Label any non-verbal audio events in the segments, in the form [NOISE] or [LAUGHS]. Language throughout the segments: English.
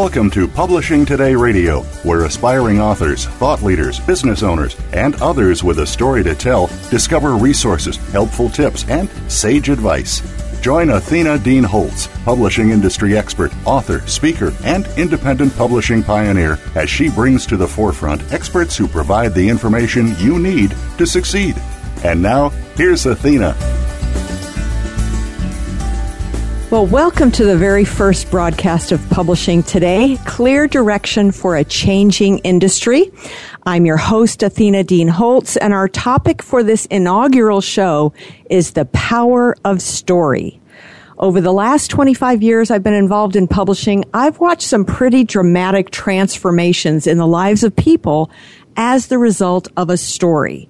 Welcome to Publishing Today Radio, where aspiring authors, thought leaders, business owners, and others with a story to tell discover resources, helpful tips, and sage advice. Join Athena Dean Holtz, publishing industry expert, author, speaker, and independent publishing pioneer, as she brings to the forefront experts who provide the information you need to succeed. And now, here's Athena. Well, welcome to the very first broadcast of Publishing Today Clear Direction for a Changing Industry. I'm your host, Athena Dean Holtz, and our topic for this inaugural show is the power of story. Over the last 25 years I've been involved in publishing, I've watched some pretty dramatic transformations in the lives of people as the result of a story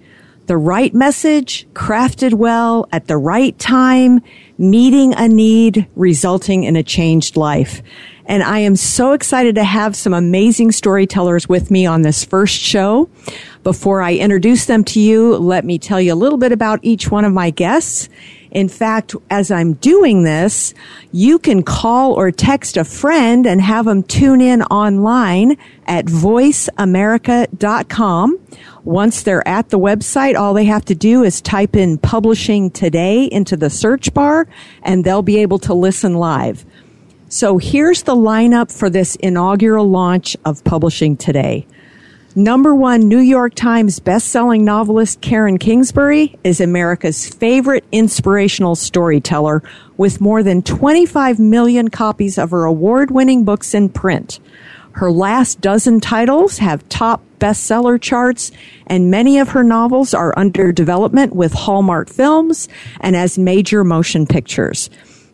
the right message, crafted well, at the right time, meeting a need, resulting in a changed life. And I am so excited to have some amazing storytellers with me on this first show. Before I introduce them to you, let me tell you a little bit about each one of my guests. In fact, as I'm doing this, you can call or text a friend and have them tune in online at voiceamerica.com. Once they're at the website, all they have to do is type in publishing today into the search bar and they'll be able to listen live. So here's the lineup for this inaugural launch of Publishing Today. Number one New York Times bestselling novelist Karen Kingsbury is America's favorite inspirational storyteller with more than 25 million copies of her award winning books in print. Her last dozen titles have top bestseller charts, and many of her novels are under development with Hallmark Films and as major motion pictures.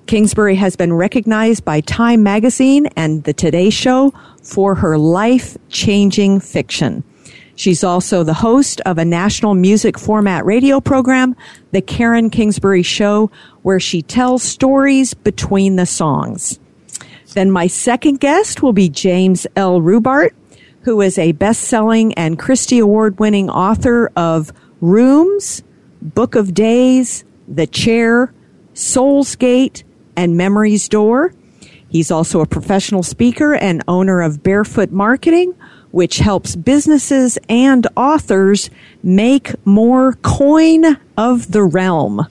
Kingsbury has been recognized by Time Magazine and The Today Show for her life changing fiction. She's also the host of a national music format radio program, The Karen Kingsbury Show, where she tells stories between the songs. Then my second guest will be James L. Rubart, who is a best-selling and Christie Award winning author of Rooms, Book of Days, The Chair, Soul's Gate, and Memory's Door. He's also a professional speaker and owner of Barefoot Marketing, which helps businesses and authors make more coin of the realm.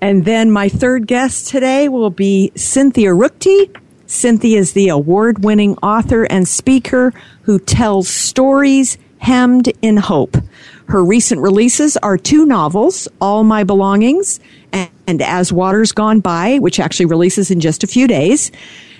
And then my third guest today will be Cynthia Ruchti. Cynthia is the award winning author and speaker who tells stories hemmed in hope. Her recent releases are two novels, All My Belongings and, and As Waters Gone By, which actually releases in just a few days,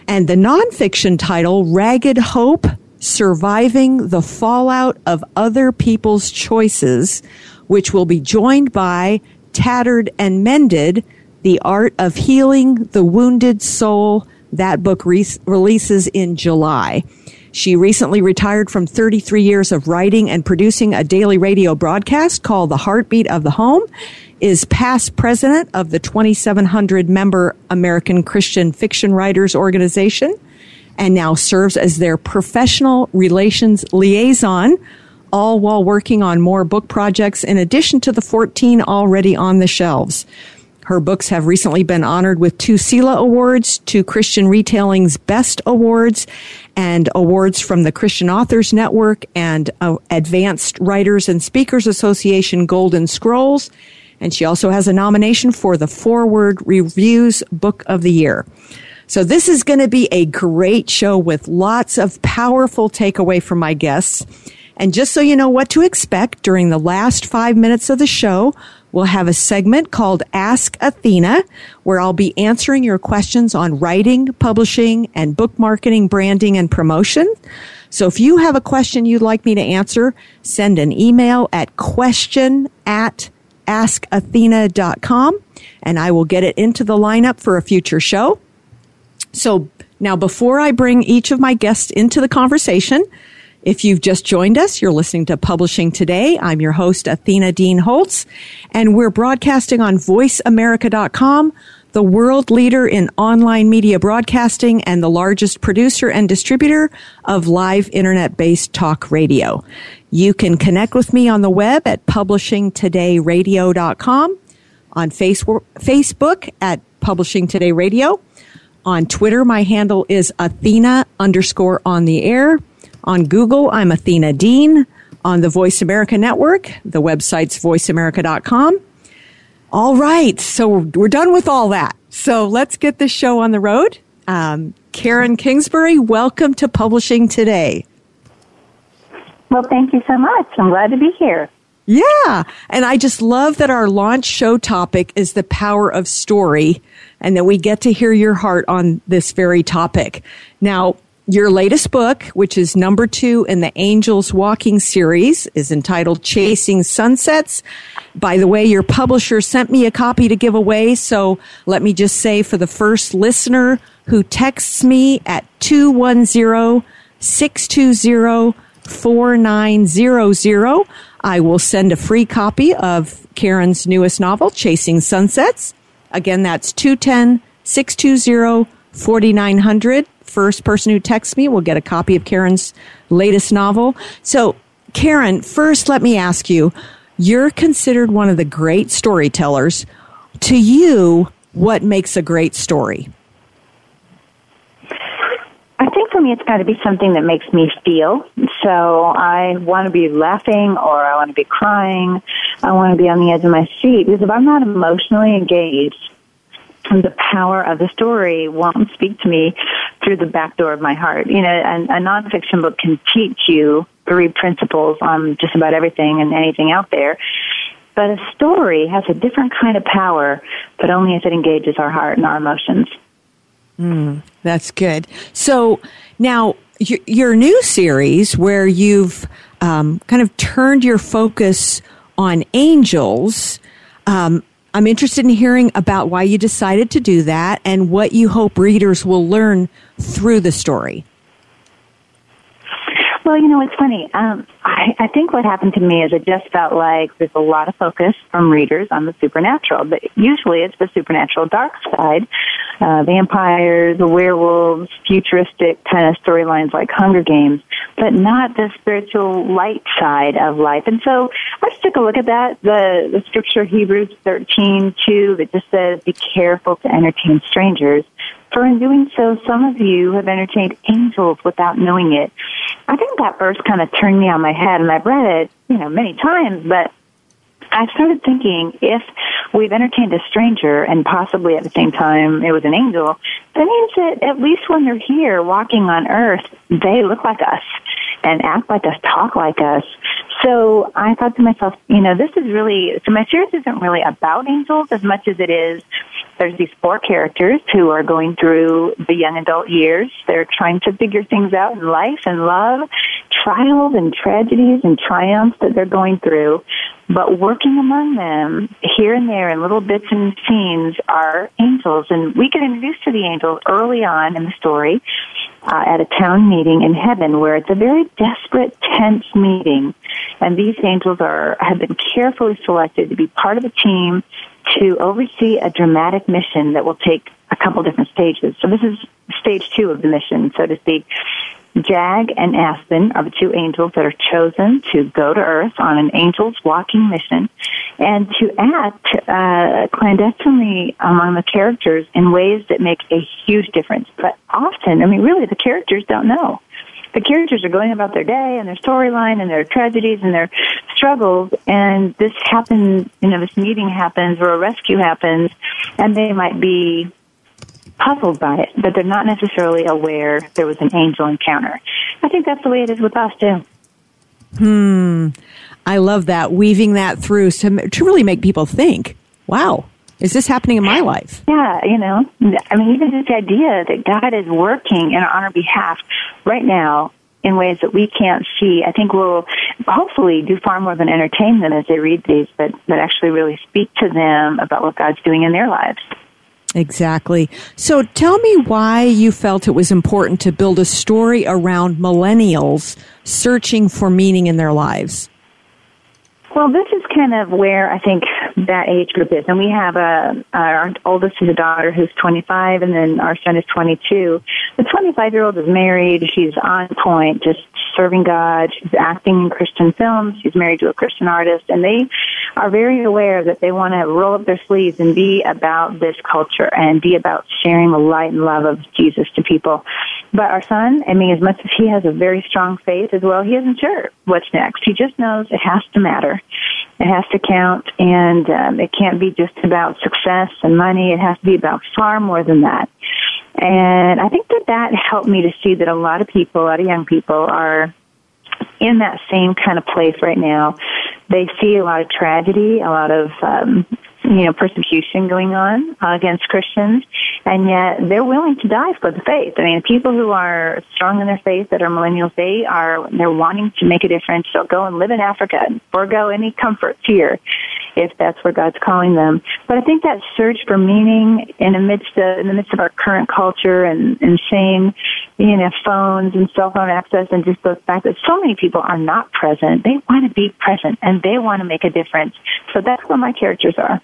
and the nonfiction title, Ragged Hope Surviving the Fallout of Other People's Choices, which will be joined by Tattered and Mended, The Art of Healing the Wounded Soul. That book re- releases in July. She recently retired from 33 years of writing and producing a daily radio broadcast called The Heartbeat of the Home, is past president of the 2,700 member American Christian Fiction Writers Organization, and now serves as their professional relations liaison, all while working on more book projects in addition to the 14 already on the shelves. Her books have recently been honored with two Selah awards, two Christian Retailing's Best Awards, and awards from the Christian Authors Network and uh, Advanced Writers and Speakers Association Golden Scrolls. And she also has a nomination for the Foreword Reviews Book of the Year. So this is going to be a great show with lots of powerful takeaway from my guests. And just so you know what to expect during the last five minutes of the show, We'll have a segment called Ask Athena, where I'll be answering your questions on writing, publishing, and book marketing, branding, and promotion. So if you have a question you'd like me to answer, send an email at question at askathena.com and I will get it into the lineup for a future show. So now, before I bring each of my guests into the conversation, if you've just joined us, you're listening to Publishing Today. I'm your host, Athena Dean Holtz, and we're broadcasting on voiceamerica.com, the world leader in online media broadcasting and the largest producer and distributor of live internet based talk radio. You can connect with me on the web at publishingtodayradio.com, on Facebook at Publishing Today Radio. On Twitter, my handle is Athena underscore on the air. On Google, I'm Athena Dean. On the Voice America Network, the website's voiceamerica.com. All right, so we're done with all that. So let's get this show on the road. Um, Karen Kingsbury, welcome to Publishing Today. Well, thank you so much. I'm glad to be here. Yeah. And I just love that our launch show topic is the power of story and that we get to hear your heart on this very topic. Now, your latest book, which is number two in the Angels Walking series, is entitled Chasing Sunsets. By the way, your publisher sent me a copy to give away. So let me just say for the first listener who texts me at 210 620 4900, I will send a free copy of Karen's newest novel, Chasing Sunsets. Again, that's 210 620 4900. First person who texts me will get a copy of Karen's latest novel. So, Karen, first let me ask you you're considered one of the great storytellers. To you, what makes a great story? I think for me, it's got to be something that makes me feel. So I want to be laughing or I want to be crying. I want to be on the edge of my seat because if I'm not emotionally engaged, the power of the story won't speak to me through the back door of my heart. You know, a, a nonfiction book can teach you three principles on just about everything and anything out there. But a story has a different kind of power, but only if it engages our heart and our emotions. Mm, that's good. So now your, your new series where you've um, kind of turned your focus on angels. Um, I'm interested in hearing about why you decided to do that and what you hope readers will learn through the story. Well, you know, it's funny. Um, I, I think what happened to me is it just felt like there's a lot of focus from readers on the supernatural, but usually it's the supernatural dark side, uh, vampires, werewolves, futuristic kind of storylines like Hunger Games, but not the spiritual light side of life. And so I just took a look at that, the, the scripture Hebrews 13, 2, that just says, be careful to entertain strangers for in doing so, some of you have entertained angels without knowing it. I think that verse kind of turned me on my head, and I've read it, you know, many times, but I started thinking if we've entertained a stranger and possibly at the same time it was an angel, that means that at least when they're here walking on earth, they look like us and act like us, talk like us. So I thought to myself, you know, this is really, so my series isn't really about angels as much as it is there's these four characters who are going through the young adult years. They're trying to figure things out in life and love, trials and tragedies and triumphs that they're going through. But working among them, here and there in little bits and scenes, are angels. And we get introduced to the angels early on in the story uh, at a town meeting in heaven where it's a very desperate, tense meeting. And these angels are, have been carefully selected to be part of a team to oversee a dramatic mission that will take a couple different stages. So this is stage two of the mission, so to speak. Jag and Aspen are the two angels that are chosen to go to Earth on an angels walking mission and to act uh, clandestinely among the characters in ways that make a huge difference. But often, I mean, really, the characters don't know the characters are going about their day and their storyline and their tragedies and their struggles and this happens you know this meeting happens or a rescue happens and they might be puzzled by it but they're not necessarily aware there was an angel encounter. I think that's the way it is with us too. Hmm. I love that. Weaving that through to, to really make people think wow is this happening in my life? Yeah, you know, I mean, even this idea that God is working on our behalf right now in ways that we can't see, I think will hopefully do far more than entertain them as they read these, but, but actually really speak to them about what God's doing in their lives. Exactly. So tell me why you felt it was important to build a story around millennials searching for meaning in their lives. Well, this is kind of where I think that age group is. And we have a, our oldest is a daughter who's 25 and then our son is 22. The 25 year old is married. She's on point, just serving God. She's acting in Christian films. She's married to a Christian artist and they are very aware that they want to roll up their sleeves and be about this culture and be about sharing the light and love of Jesus to people. But our son, I mean, as much as he has a very strong faith as well, he isn't sure what's next. He just knows it has to matter. It has to count and um, it can't be just about success and money. It has to be about far more than that. And I think that that helped me to see that a lot of people, a lot of young people are in that same kind of place right now. They see a lot of tragedy, a lot of um, you know, persecution going on uh, against Christians, and yet they're willing to die for the faith. I mean, people who are strong in their faith that are millennials, they are, they're wanting to make a difference. They'll go and live in Africa and forego any comforts here if that's where God's calling them. But I think that search for meaning in the midst of, in the midst of our current culture and, seeing, you know, phones and cell phone access and just the fact that so many people are not present, they want to be present and they want to make a difference. So that's where my characters are.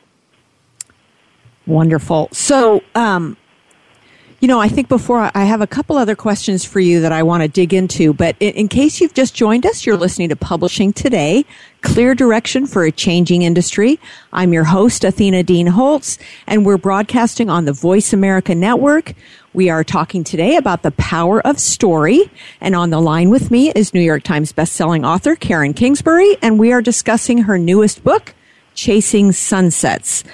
Wonderful. So, um, you know, I think before I have a couple other questions for you that I want to dig into, but in, in, case you've just joined us, you're listening to Publishing Today, Clear Direction for a Changing Industry. I'm your host, Athena Dean Holtz, and we're broadcasting on the Voice America Network. We are talking today about the power of story, and on the line with me is New York Times bestselling author Karen Kingsbury, and we are discussing her newest book, Chasing Sunsets.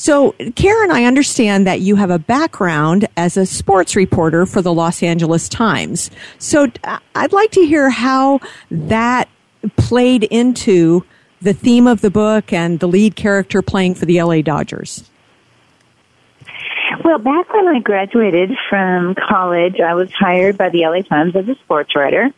So, Karen, I understand that you have a background as a sports reporter for the Los Angeles Times. So, I'd like to hear how that played into the theme of the book and the lead character playing for the LA Dodgers. Well, back when I graduated from college, I was hired by the LA Times as a sports writer.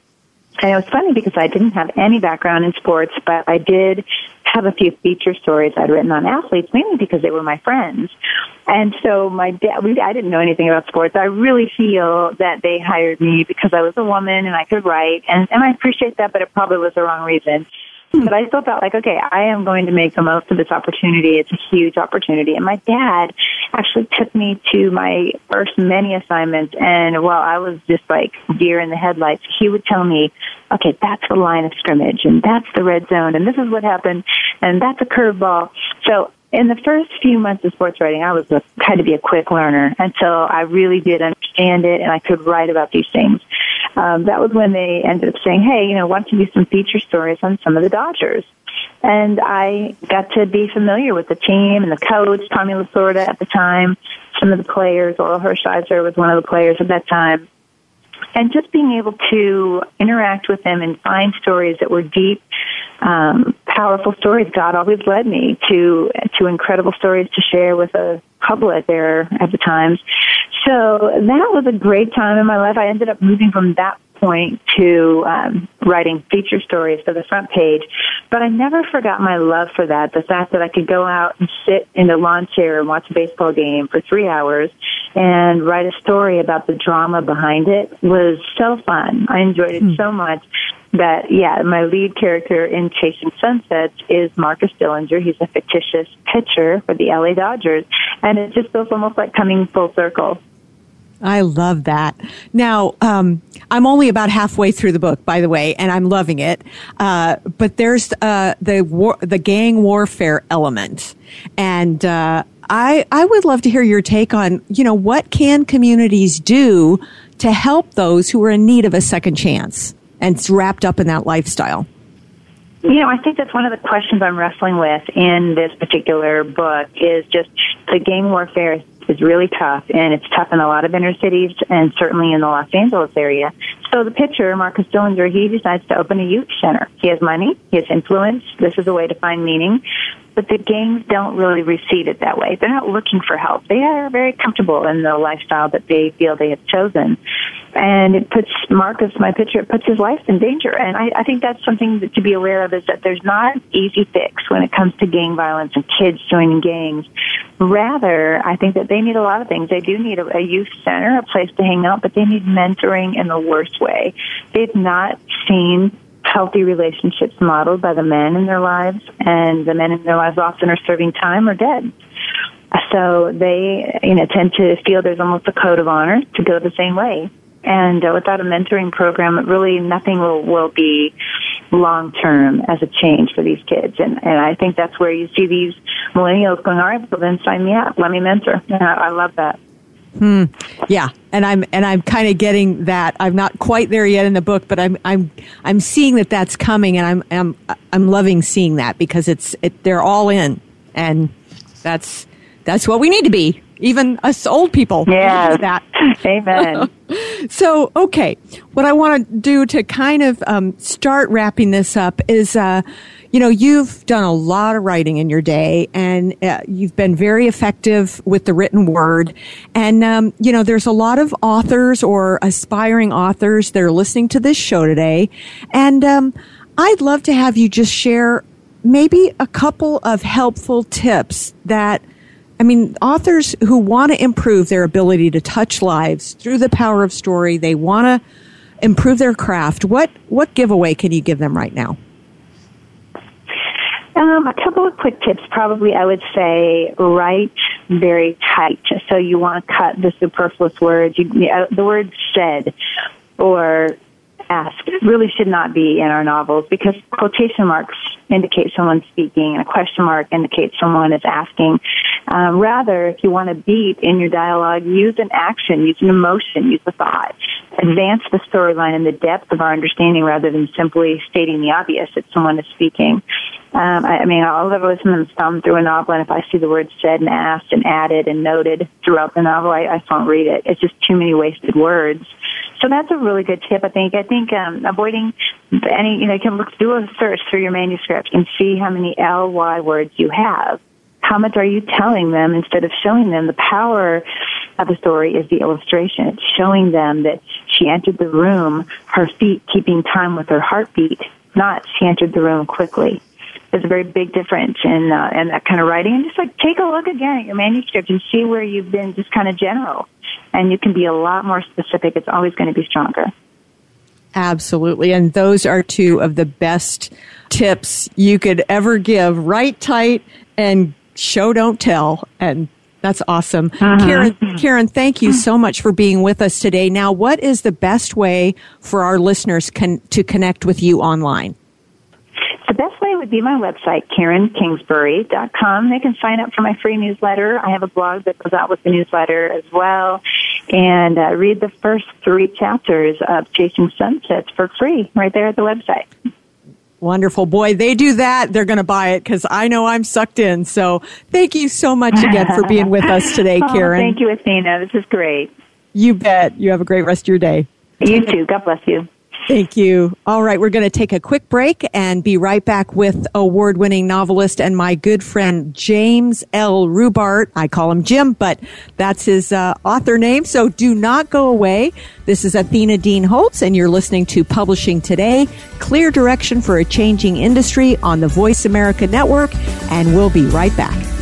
And it was funny because I didn't have any background in sports, but I did have a few feature stories I'd written on athletes, mainly because they were my friends. And so my dad, we, I didn't know anything about sports. I really feel that they hired me because I was a woman and I could write, and, and I appreciate that, but it probably was the wrong reason. Hmm. But I still felt like, okay, I am going to make the most of this opportunity. It's a huge opportunity. And my dad actually took me to my first many assignments. And while I was just like deer in the headlights, he would tell me, okay, that's the line of scrimmage and that's the red zone and this is what happened and that's a curveball. So in the first few months of sports writing, I was a, had to be a quick learner until I really did understand it and I could write about these things. Um, that was when they ended up saying, "Hey, you know, don't you do some feature stories on some of the Dodgers?" And I got to be familiar with the team and the coach, Tommy Lasorda at the time, some of the players. Orel Hershiser was one of the players at that time and just being able to interact with them and find stories that were deep, um, powerful stories. God always led me to to incredible stories to share with the public there at the times. So that was a great time in my life. I ended up moving from that point to um, writing feature stories for the front page. But I never forgot my love for that. The fact that I could go out and sit in the lawn chair and watch a baseball game for three hours and write a story about the drama behind it was so fun. I enjoyed it mm. so much that yeah, my lead character in Chasing Sunsets is Marcus Dillinger. He's a fictitious pitcher for the LA Dodgers, and it just feels almost like coming full circle. I love that. Now, um, I'm only about halfway through the book, by the way, and I'm loving it. Uh, but there's uh, the war, the gang warfare element, and uh, I I would love to hear your take on you know what can communities do to help those who are in need of a second chance and it's wrapped up in that lifestyle. You know, I think that's one of the questions I'm wrestling with in this particular book is just the gang warfare is really tough, and it's tough in a lot of inner cities and certainly in the Los Angeles area. So the pitcher, Marcus Dillinger, he decides to open a youth center. He has money, he has influence. This is a way to find meaning. But the gangs don't really receive it that way. They're not looking for help. They are very comfortable in the lifestyle that they feel they have chosen. And it puts Marcus, my picture, it puts his life in danger. And I, I think that's something that, to be aware of is that there's not an easy fix when it comes to gang violence and kids joining gangs. Rather, I think that they need a lot of things. They do need a, a youth center, a place to hang out, but they need mentoring in the worst way. They've not seen healthy relationships modeled by the men in their lives, and the men in their lives often are serving time or dead. So they, you know, tend to feel there's almost a code of honor to go the same way. And uh, without a mentoring program, really nothing will, will be long term as a change for these kids. And, and I think that's where you see these millennials going, all right, well then sign me up. Let me mentor. [LAUGHS] And I, I love that. Hmm. Yeah, and I'm and I'm kind of getting that. I'm not quite there yet in the book, but I'm I'm I'm seeing that that's coming, and I'm I'm I'm loving seeing that because it's it, they're all in, and that's that's what we need to be. Even us old people. Yeah. That. [LAUGHS] Amen. [LAUGHS] so, okay. What I want to do to kind of um, start wrapping this up is, uh, you know, you've done a lot of writing in your day and uh, you've been very effective with the written word. And, um, you know, there's a lot of authors or aspiring authors that are listening to this show today. And um, I'd love to have you just share maybe a couple of helpful tips that I mean, authors who want to improve their ability to touch lives through the power of story, they want to improve their craft. What what giveaway can you give them right now? Um, a couple of quick tips. Probably, I would say write very tight. So you want to cut the superfluous words. You, uh, the word "said" or "asked" really should not be in our novels because quotation marks indicate someone's speaking and a question mark indicates someone is asking. Uh, rather, if you want to beat in your dialogue, use an action, use an emotion, use a thought. Advance the storyline and the depth of our understanding rather than simply stating the obvious that someone is speaking. Um, I, I mean, I'll ever listen and thumb through a novel, and if I see the word said and asked and added and noted throughout the novel, I, I don't read it. It's just too many wasted words. So that's a really good tip, I think. I think um, avoiding any, you know, you can look do a search through your manuscript and see how many ly words you have. How much are you telling them instead of showing them the power of the story is the illustration. It's showing them that she entered the room, her feet keeping time with her heartbeat, not she entered the room quickly. There's a very big difference in uh, in that kind of writing. And just like take a look again at your manuscript and see where you've been just kind of general and you can be a lot more specific. It's always going to be stronger. Absolutely. And those are two of the best tips you could ever give. Write tight and show, don't tell. And that's awesome. Uh-huh. Karen, Karen, thank you so much for being with us today. Now, what is the best way for our listeners con- to connect with you online? The best way would be my website, KarenKingsbury.com. They can sign up for my free newsletter. I have a blog that goes out with the newsletter as well. And uh, read the first three chapters of Chasing Sunsets for free right there at the website. Wonderful. Boy, they do that. They're going to buy it because I know I'm sucked in. So thank you so much again for being with us [LAUGHS] today, oh, Karen. thank you, Athena. This is great. You bet. You have a great rest of your day. You too. God bless you. Thank you. All right, we're going to take a quick break and be right back with award winning novelist and my good friend James L. Rubart. I call him Jim, but that's his uh, author name. So do not go away. This is Athena Dean Holtz, and you're listening to Publishing Today Clear Direction for a Changing Industry on the Voice America Network. And we'll be right back.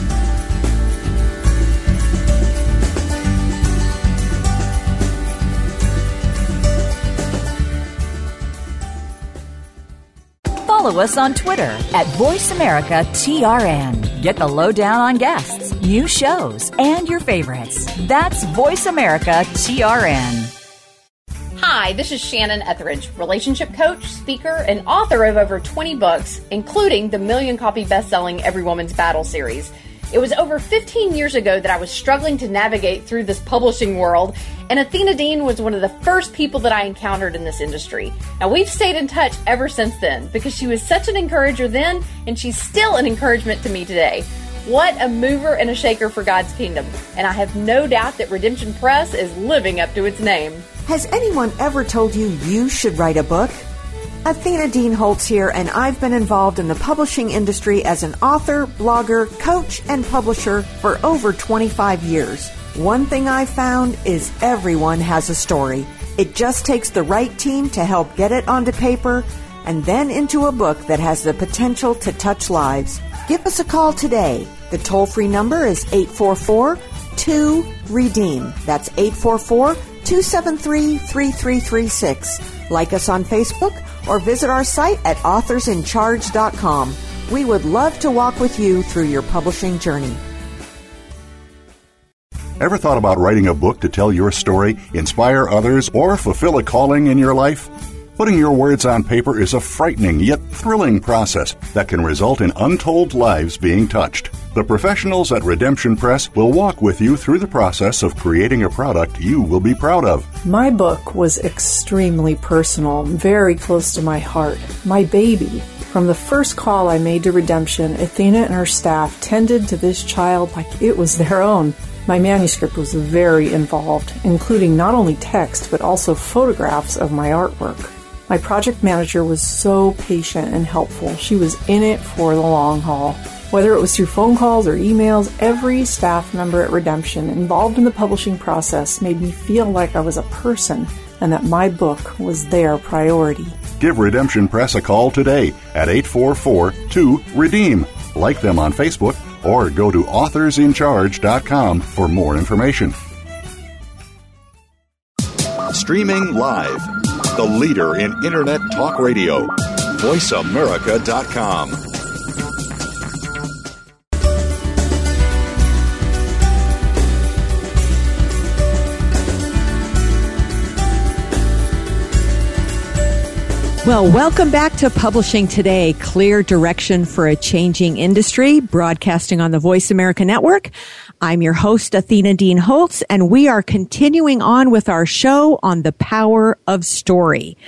Follow us on Twitter at VoiceAmericaTRN. Get the lowdown on guests, new shows, and your favorites. That's VoiceAmericaTRN. Hi, this is Shannon Ethridge, relationship coach, speaker, and author of over 20 books, including the million copy best selling Every Woman's Battle series. It was over 15 years ago that I was struggling to navigate through this publishing world, and Athena Dean was one of the first people that I encountered in this industry. Now, we've stayed in touch ever since then because she was such an encourager then, and she's still an encouragement to me today. What a mover and a shaker for God's kingdom, and I have no doubt that Redemption Press is living up to its name. Has anyone ever told you you should write a book? Athena Dean Holtz here, and I've been involved in the publishing industry as an author, blogger, coach, and publisher for over 25 years. One thing I've found is everyone has a story. It just takes the right team to help get it onto paper and then into a book that has the potential to touch lives. Give us a call today. The toll free number is 844 2 Redeem. That's 844 273 3336. Like us on Facebook or visit our site at authorsincharge.com. We would love to walk with you through your publishing journey. Ever thought about writing a book to tell your story, inspire others, or fulfill a calling in your life? Putting your words on paper is a frightening yet thrilling process that can result in untold lives being touched. The professionals at Redemption Press will walk with you through the process of creating a product you will be proud of. My book was extremely personal, very close to my heart. My baby. From the first call I made to Redemption, Athena and her staff tended to this child like it was their own. My manuscript was very involved, including not only text but also photographs of my artwork. My project manager was so patient and helpful. She was in it for the long haul. Whether it was through phone calls or emails, every staff member at Redemption involved in the publishing process made me feel like I was a person and that my book was their priority. Give Redemption Press a call today at 844 2 Redeem. Like them on Facebook or go to authorsincharge.com for more information. Streaming live the leader in Internet talk radio. VoiceAmerica.com. Well, welcome back to Publishing Today, clear direction for a changing industry, broadcasting on the Voice America Network. I'm your host, Athena Dean Holtz, and we are continuing on with our show on the power of story.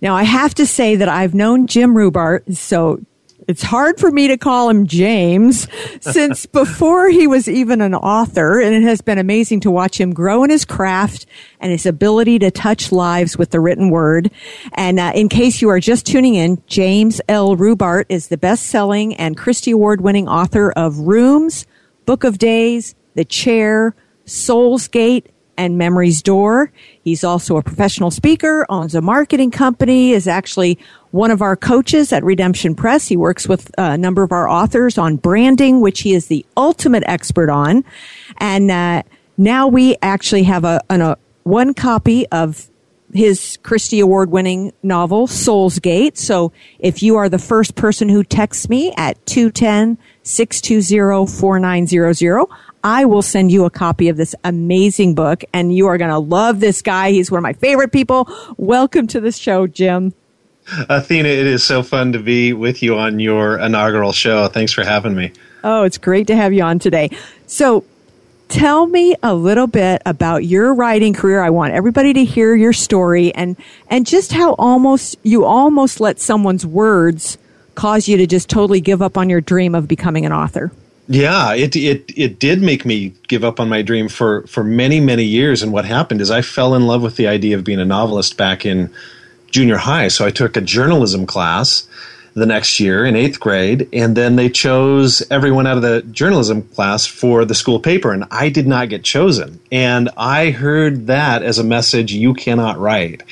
Now, I have to say that I've known Jim Rubart, so it's hard for me to call him James [LAUGHS] since before he was even an author, and it has been amazing to watch him grow in his craft and his ability to touch lives with the written word. And uh, in case you are just tuning in, James L. Rubart is the best-selling and Christie Award-winning author of Rooms, Book of Days, The Chair, Soul's Gate, and Memory's Door. He's also a professional speaker, owns a marketing company, is actually one of our coaches at Redemption Press. He works with a number of our authors on branding, which he is the ultimate expert on. And uh, now we actually have a, an, a one copy of his Christie Award winning novel, Soul's Gate. So if you are the first person who texts me at 210 620 4900, I will send you a copy of this amazing book and you are going to love this guy. He's one of my favorite people. Welcome to the show, Jim. Athena, it is so fun to be with you on your inaugural show. Thanks for having me. Oh, it's great to have you on today. So, tell me a little bit about your writing career. I want everybody to hear your story and and just how almost you almost let someone's words cause you to just totally give up on your dream of becoming an author. Yeah, it it it did make me give up on my dream for for many many years. And what happened is I fell in love with the idea of being a novelist back in junior high. So I took a journalism class the next year in eighth grade, and then they chose everyone out of the journalism class for the school paper, and I did not get chosen. And I heard that as a message you cannot write.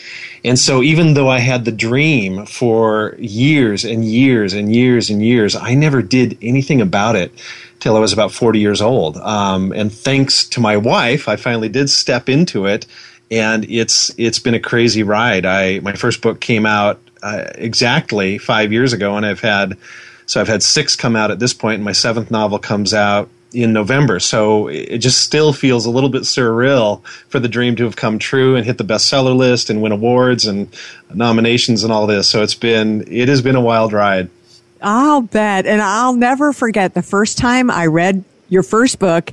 And so, even though I had the dream for years and years and years and years, I never did anything about it till I was about 40 years old. Um, and thanks to my wife, I finally did step into it. And it's it's been a crazy ride. I my first book came out uh, exactly five years ago, and I've had so I've had six come out at this point, and my seventh novel comes out in November. So it just still feels a little bit surreal for the dream to have come true and hit the bestseller list and win awards and nominations and all this. So it's been it has been a wild ride. I'll bet. And I'll never forget the first time I read your first book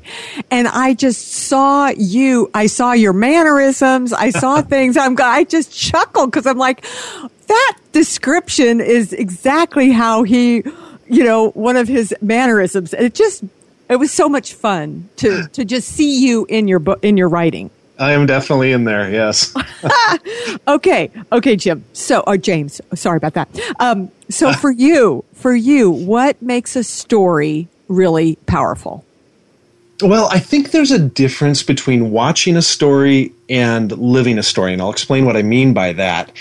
and I just saw you. I saw your mannerisms. I saw [LAUGHS] things. I'm, I just chuckled because I'm like, that description is exactly how he, you know, one of his mannerisms. It just it was so much fun to [CLEARS THROAT] to just see you in your book in your writing. I am definitely in there. Yes. [LAUGHS] [LAUGHS] okay. Okay, Jim. So, or James. Sorry about that. Um, so, [LAUGHS] for you, for you, what makes a story really powerful? Well, I think there's a difference between watching a story and living a story, and I'll explain what I mean by that.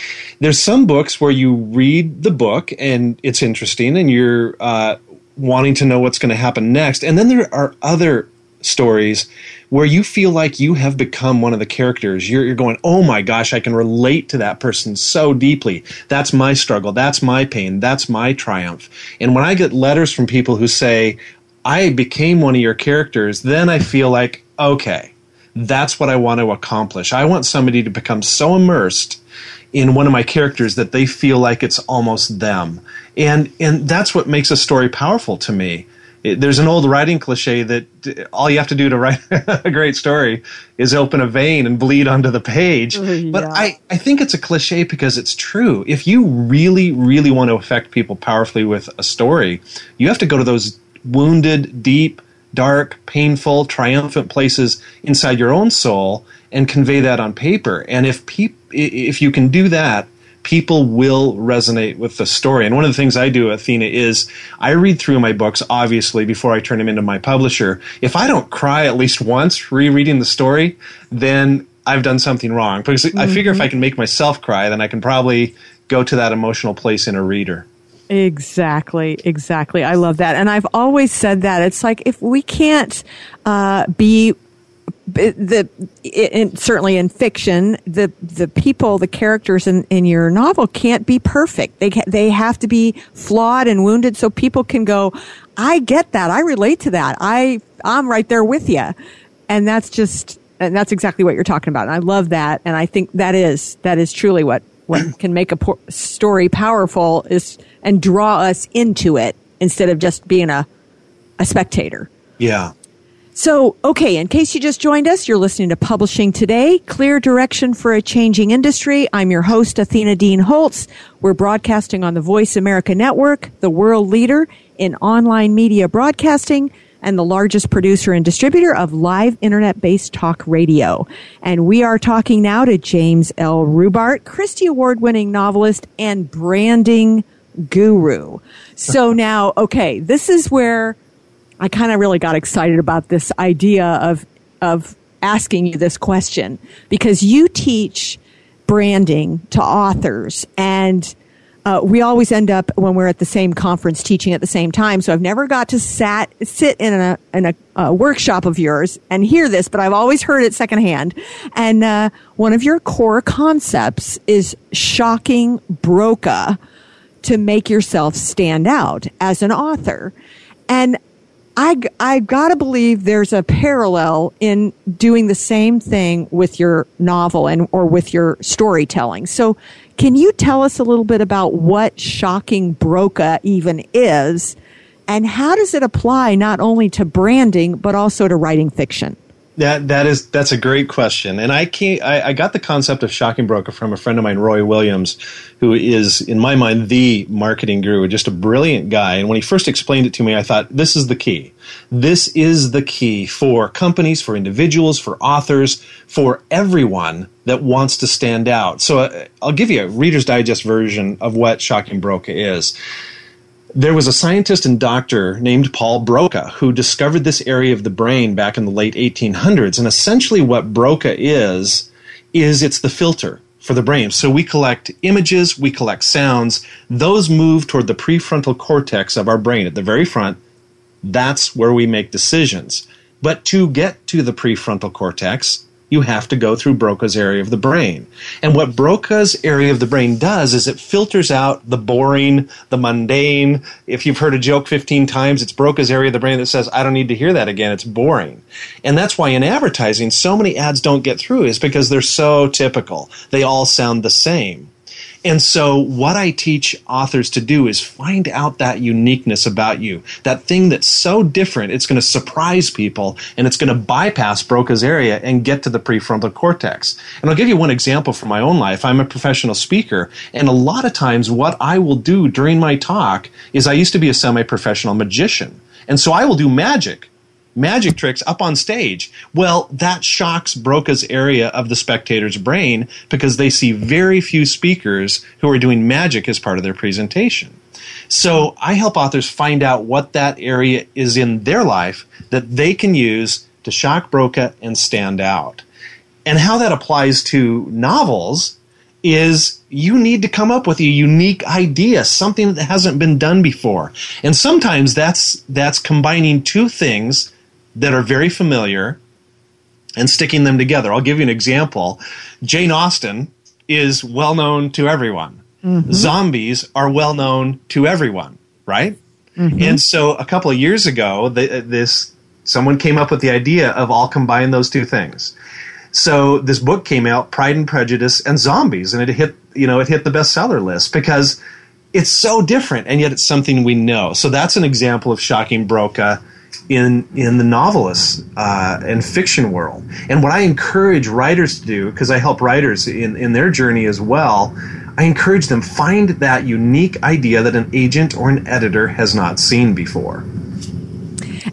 There's some books where you read the book and it's interesting, and you're uh, wanting to know what's going to happen next, and then there are other stories where you feel like you have become one of the characters. You're, you're, going, oh my gosh, I can relate to that person so deeply. That's my struggle. That's my pain. That's my triumph. And when I get letters from people who say, I became one of your characters, then I feel like, okay, that's what I want to accomplish. I want somebody to become so immersed in one of my characters that they feel like it's almost them. And and that's what makes a story powerful to me. It, there's an old writing cliche that all you have to do to write [LAUGHS] a great story is open a vein and bleed onto the page. Oh, yeah. But I, I think it's a cliche because it's true. If you really, really want to affect people powerfully with a story, you have to go to those wounded, deep, dark, painful, triumphant places inside your own soul and convey that on paper. And if peop- if you can do that, people will resonate with the story. And one of the things I do, Athena, is I read through my books, obviously, before I turn them into my publisher. If I don't cry at least once rereading the story, then I've done something wrong. Because mm-hmm. I figure if I can make myself cry, then I can probably go to that emotional place in a reader. Exactly, exactly. I love that. And I've always said that. It's like if we can't uh, be the in, certainly in fiction, the the people, the characters in, in your novel can't be perfect. They they have to be flawed and wounded, so people can go. I get that. I relate to that. I I'm right there with you, and that's just and that's exactly what you're talking about. And I love that, and I think that is that is truly what what can make a por- story powerful is and draw us into it instead of just being a a spectator. Yeah. So, okay, in case you just joined us, you're listening to Publishing Today, Clear Direction for a Changing Industry. I'm your host, Athena Dean Holtz. We're broadcasting on the Voice America Network, the world leader in online media broadcasting and the largest producer and distributor of live internet based talk radio. And we are talking now to James L. Rubart, Christie Award winning novelist and branding guru. So [LAUGHS] now, okay, this is where I kind of really got excited about this idea of, of asking you this question because you teach branding to authors and uh, we always end up when we're at the same conference teaching at the same time. So I've never got to sat sit in a in a, a workshop of yours and hear this, but I've always heard it secondhand. And uh, one of your core concepts is shocking broca to make yourself stand out as an author. And I, I gotta believe there's a parallel in doing the same thing with your novel and, or with your storytelling. So can you tell us a little bit about what shocking broca even is and how does it apply not only to branding but also to writing fiction? That that is that's a great question, and I can't. I, I, got the concept of shocking Broca from a friend of mine, Roy Williams, who is, in my mind, the marketing guru, just a brilliant guy. And when he first explained it to me, I thought this is the key. This is the key for companies, for individuals, for authors, for everyone that wants to stand out. So uh, I'll give you a Reader's Digest version of what shocking Broca is there was a scientist and doctor named Paul Broca who discovered this area of the brain back in the late 1800s. And essentially, what Broca is, is it's the filter for the brain. So we collect images, we collect sounds. Those move toward the prefrontal cortex of our brain at the very front. That's where we make decisions. But to get to the prefrontal cortex, you have to go through Broca's area of the brain. And what Broca's area of the brain does is it filters out the boring, the mundane. If you've heard a joke 15 times, it's Broca's area of the brain that says, I don't need to hear that again. It's boring. And that's why in advertising, so many ads don't get through is because they're so typical. They all sound the same. And so, what I teach authors to do is find out that uniqueness about you, that thing that's so different, it's going to surprise people and it's going to bypass Broca's area and get to the prefrontal cortex. And I'll give you one example from my own life. I'm a professional speaker, and a lot of times, what I will do during my talk is I used to be a semi professional magician. And so, I will do magic magic tricks up on stage. Well, that shocks Broca's area of the spectator's brain because they see very few speakers who are doing magic as part of their presentation. So I help authors find out what that area is in their life that they can use to shock Broca and stand out. And how that applies to novels is you need to come up with a unique idea, something that hasn't been done before. And sometimes that's that's combining two things that are very familiar and sticking them together. I'll give you an example. Jane Austen is well known to everyone. Mm-hmm. Zombies are well known to everyone, right? Mm-hmm. And so a couple of years ago, the, this someone came up with the idea of all combine those two things. So this book came out, Pride and Prejudice and Zombies, and it hit you know it hit the bestseller list because it's so different, and yet it's something we know. So that's an example of shocking Broca in in the novelist uh, and fiction world. And what I encourage writers to do, because I help writers in in their journey as well, I encourage them find that unique idea that an agent or an editor has not seen before.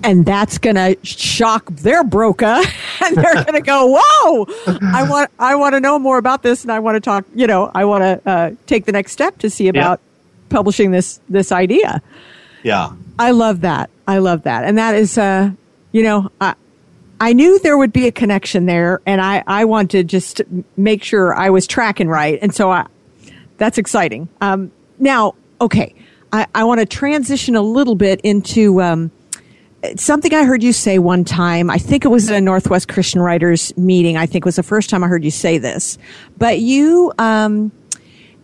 And that's going to shock their Broca, [LAUGHS] and they're going to go, "Whoa! I [LAUGHS] want, I want to know more about this, and I want to talk. You know, I want to uh, take the next step to see about yeah. publishing this this idea." Yeah, I love that. I love that, and that is, uh, you know, I, I knew there would be a connection there, and I I wanted to just make sure I was tracking right, and so I, that's exciting. Um, now, okay, I, I want to transition a little bit into um, something I heard you say one time. I think it was at a Northwest Christian Writers meeting. I think was the first time I heard you say this. But you um,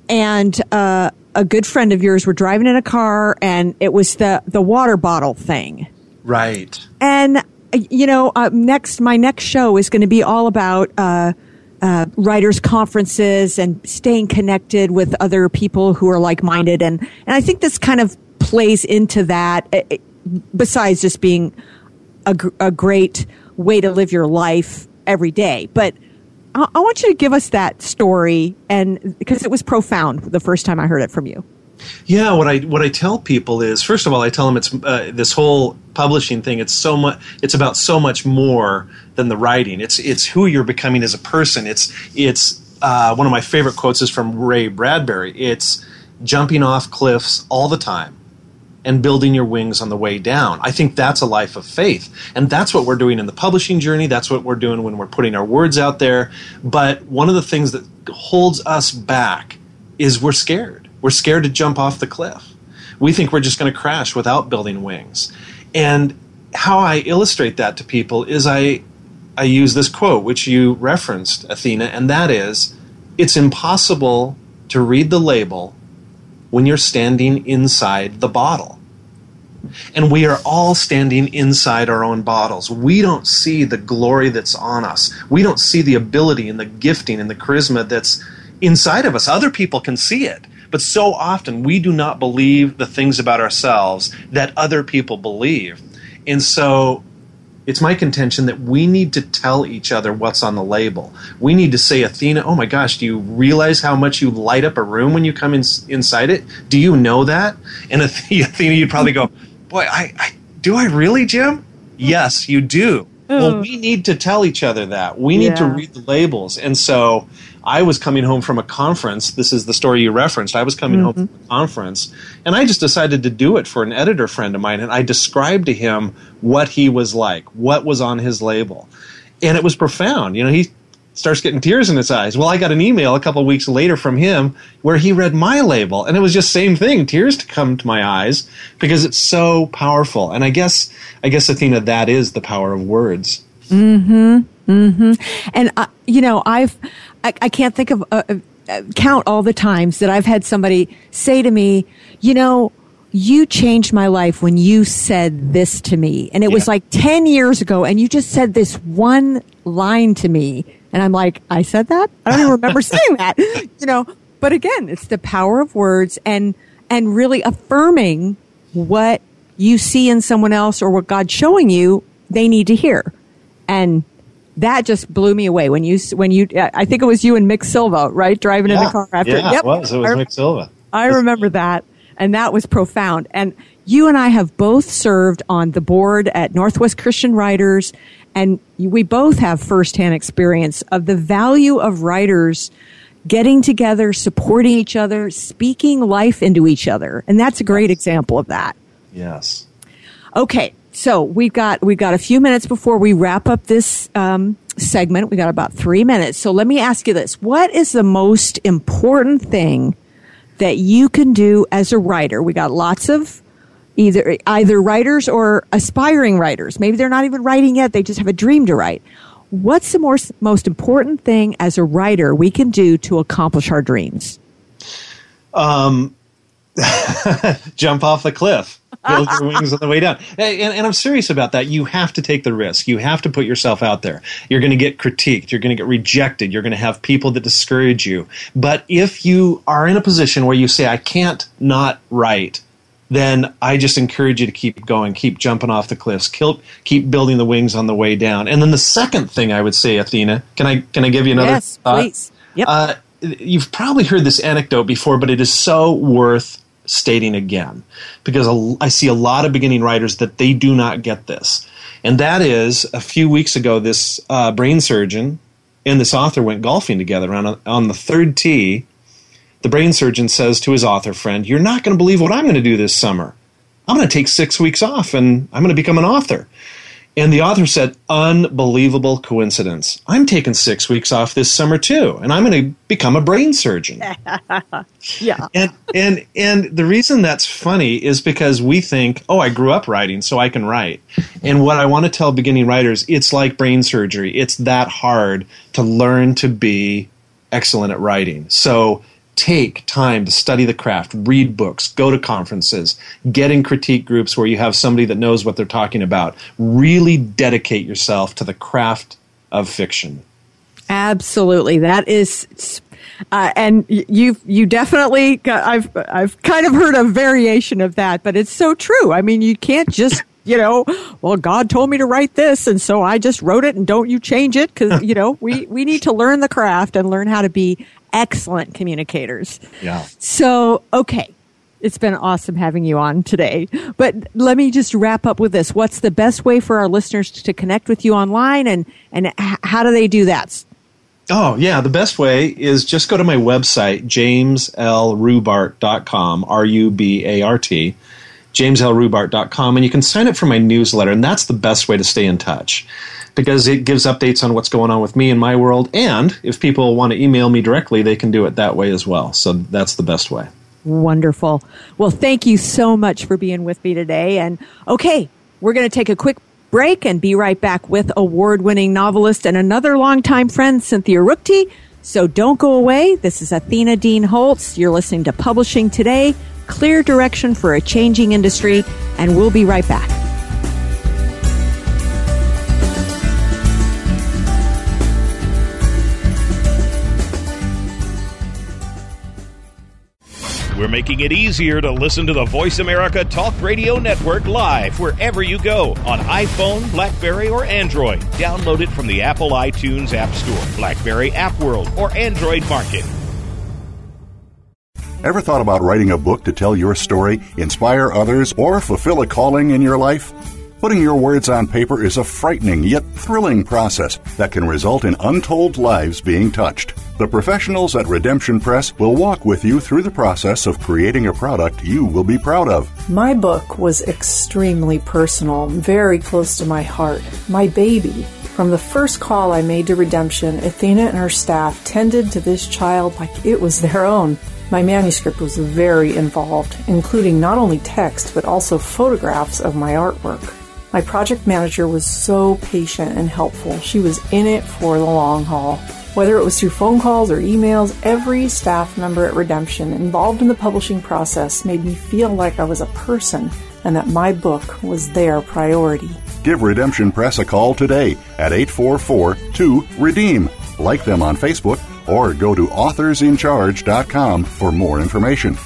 and uh, a good friend of yours were driving in a car, and it was the the water bottle thing. Right. And you know, uh, next my next show is going to be all about. Uh, uh, writers conferences and staying connected with other people who are like minded. And, and I think this kind of plays into that, eh, eh, besides just being a, a great way to live your life every day. But I, I want you to give us that story and because it was profound the first time I heard it from you. Yeah, what I what I tell people is first of all, I tell them it's uh, this whole publishing thing. It's so much. It's about so much more than the writing. It's it's who you're becoming as a person. It's it's uh, one of my favorite quotes is from Ray Bradbury. It's jumping off cliffs all the time and building your wings on the way down. I think that's a life of faith. And that's what we're doing in the publishing journey. That's what we're doing when we're putting our words out there. But one of the things that holds us back is we're scared we're scared to jump off the cliff. We think we're just going to crash without building wings. And how I illustrate that to people is I I use this quote which you referenced, Athena, and that is it's impossible to read the label when you're standing inside the bottle. And we are all standing inside our own bottles. We don't see the glory that's on us. We don't see the ability and the gifting and the charisma that's inside of us. Other people can see it. But so often we do not believe the things about ourselves that other people believe. And so it's my contention that we need to tell each other what's on the label. We need to say, Athena, oh my gosh, do you realize how much you light up a room when you come in, inside it? Do you know that? And [LAUGHS] Athena, you'd probably go, boy, I, I do I really, Jim? Yes, you do. Well, we need to tell each other that. We need yeah. to read the labels. And so I was coming home from a conference. This is the story you referenced. I was coming mm-hmm. home from a conference, and I just decided to do it for an editor friend of mine. And I described to him what he was like, what was on his label. And it was profound. You know, he starts getting tears in his eyes. Well, I got an email a couple weeks later from him where he read my label, and it was just same thing, tears to come to my eyes because it's so powerful. And I guess, I guess Athena, that is the power of words. Hmm. Hmm. And uh, you know, I've I, I can't think of uh, uh, count all the times that I've had somebody say to me, you know, you changed my life when you said this to me. And it yeah. was like 10 years ago, and you just said this one line to me. And I'm like, I said that? I don't even remember [LAUGHS] saying that. You know, but again, it's the power of words and, and really affirming what you see in someone else or what God's showing you they need to hear. And that just blew me away when you when you I think it was you and Mick Silva right driving yeah. in the car after yeah yep. it was it was Mick Silva I remember that and that was profound and you and I have both served on the board at Northwest Christian Writers and we both have firsthand experience of the value of writers getting together supporting each other speaking life into each other and that's a great example of that yes okay So we've got we've got a few minutes before we wrap up this um, segment. We got about three minutes. So let me ask you this: What is the most important thing that you can do as a writer? We got lots of either either writers or aspiring writers. Maybe they're not even writing yet; they just have a dream to write. What's the more, most important thing as a writer we can do to accomplish our dreams? Um, [LAUGHS] jump off the cliff, build your [LAUGHS] wings on the way down. And, and, I'm serious about that. You have to take the risk. You have to put yourself out there. You're going to get critiqued. You're going to get rejected. You're going to have people that discourage you. But if you are in a position where you say, I can't not write, then I just encourage you to keep going, keep jumping off the cliffs, keep, keep building the wings on the way down. And then the second thing I would say, Athena, can I can I give you another? Yes, thought? please. Yep. Uh, you've probably heard this anecdote before, but it is so worth stating again because I see a lot of beginning writers that they do not get this. And that is a few weeks ago, this uh, brain surgeon and this author went golfing together on, on the third tee. The brain surgeon says to his author friend, You're not going to believe what I'm going to do this summer. I'm going to take six weeks off and I'm going to become an author. And the author said, unbelievable coincidence. I'm taking six weeks off this summer too, and I'm going to become a brain surgeon. [LAUGHS] yeah. And, and, and the reason that's funny is because we think, oh, I grew up writing, so I can write. And what I want to tell beginning writers, it's like brain surgery. It's that hard to learn to be excellent at writing. So take time to study the craft, read books, go to conferences, get in critique groups where you have somebody that knows what they're talking about. Really dedicate yourself to the craft of fiction. Absolutely. That is uh, and you you definitely got, I've I've kind of heard a variation of that, but it's so true. I mean, you can't just you know, well, God told me to write this, and so I just wrote it, and don't you change it because you know we we need to learn the craft and learn how to be excellent communicators. Yeah. So, okay. It's been awesome having you on today. But let me just wrap up with this. What's the best way for our listeners to connect with you online and, and how do they do that? Oh, yeah. The best way is just go to my website, jameslrubart.com, R U B A R T, jameslrubart.com, and you can sign up for my newsletter, and that's the best way to stay in touch because it gives updates on what's going on with me in my world. And if people want to email me directly, they can do it that way as well. So that's the best way. Wonderful. Well, thank you so much for being with me today. And okay, we're going to take a quick break and be right back with award winning novelist and another longtime friend, Cynthia Ruchti. So don't go away. This is Athena Dean Holtz. You're listening to Publishing Today, clear direction for a changing industry, and we'll be right back. We're making it easier to listen to the Voice America Talk Radio Network live wherever you go on iPhone, Blackberry, or Android. Download it from the Apple iTunes App Store, Blackberry App World, or Android Market. Ever thought about writing a book to tell your story, inspire others, or fulfill a calling in your life? Putting your words on paper is a frightening yet thrilling process that can result in untold lives being touched. The professionals at Redemption Press will walk with you through the process of creating a product you will be proud of. My book was extremely personal, very close to my heart. My baby. From the first call I made to Redemption, Athena and her staff tended to this child like it was their own. My manuscript was very involved, including not only text but also photographs of my artwork. My project manager was so patient and helpful. She was in it for the long haul. Whether it was through phone calls or emails, every staff member at Redemption involved in the publishing process made me feel like I was a person and that my book was their priority. Give Redemption Press a call today at 844 2 Redeem. Like them on Facebook or go to authorsincharge.com for more information.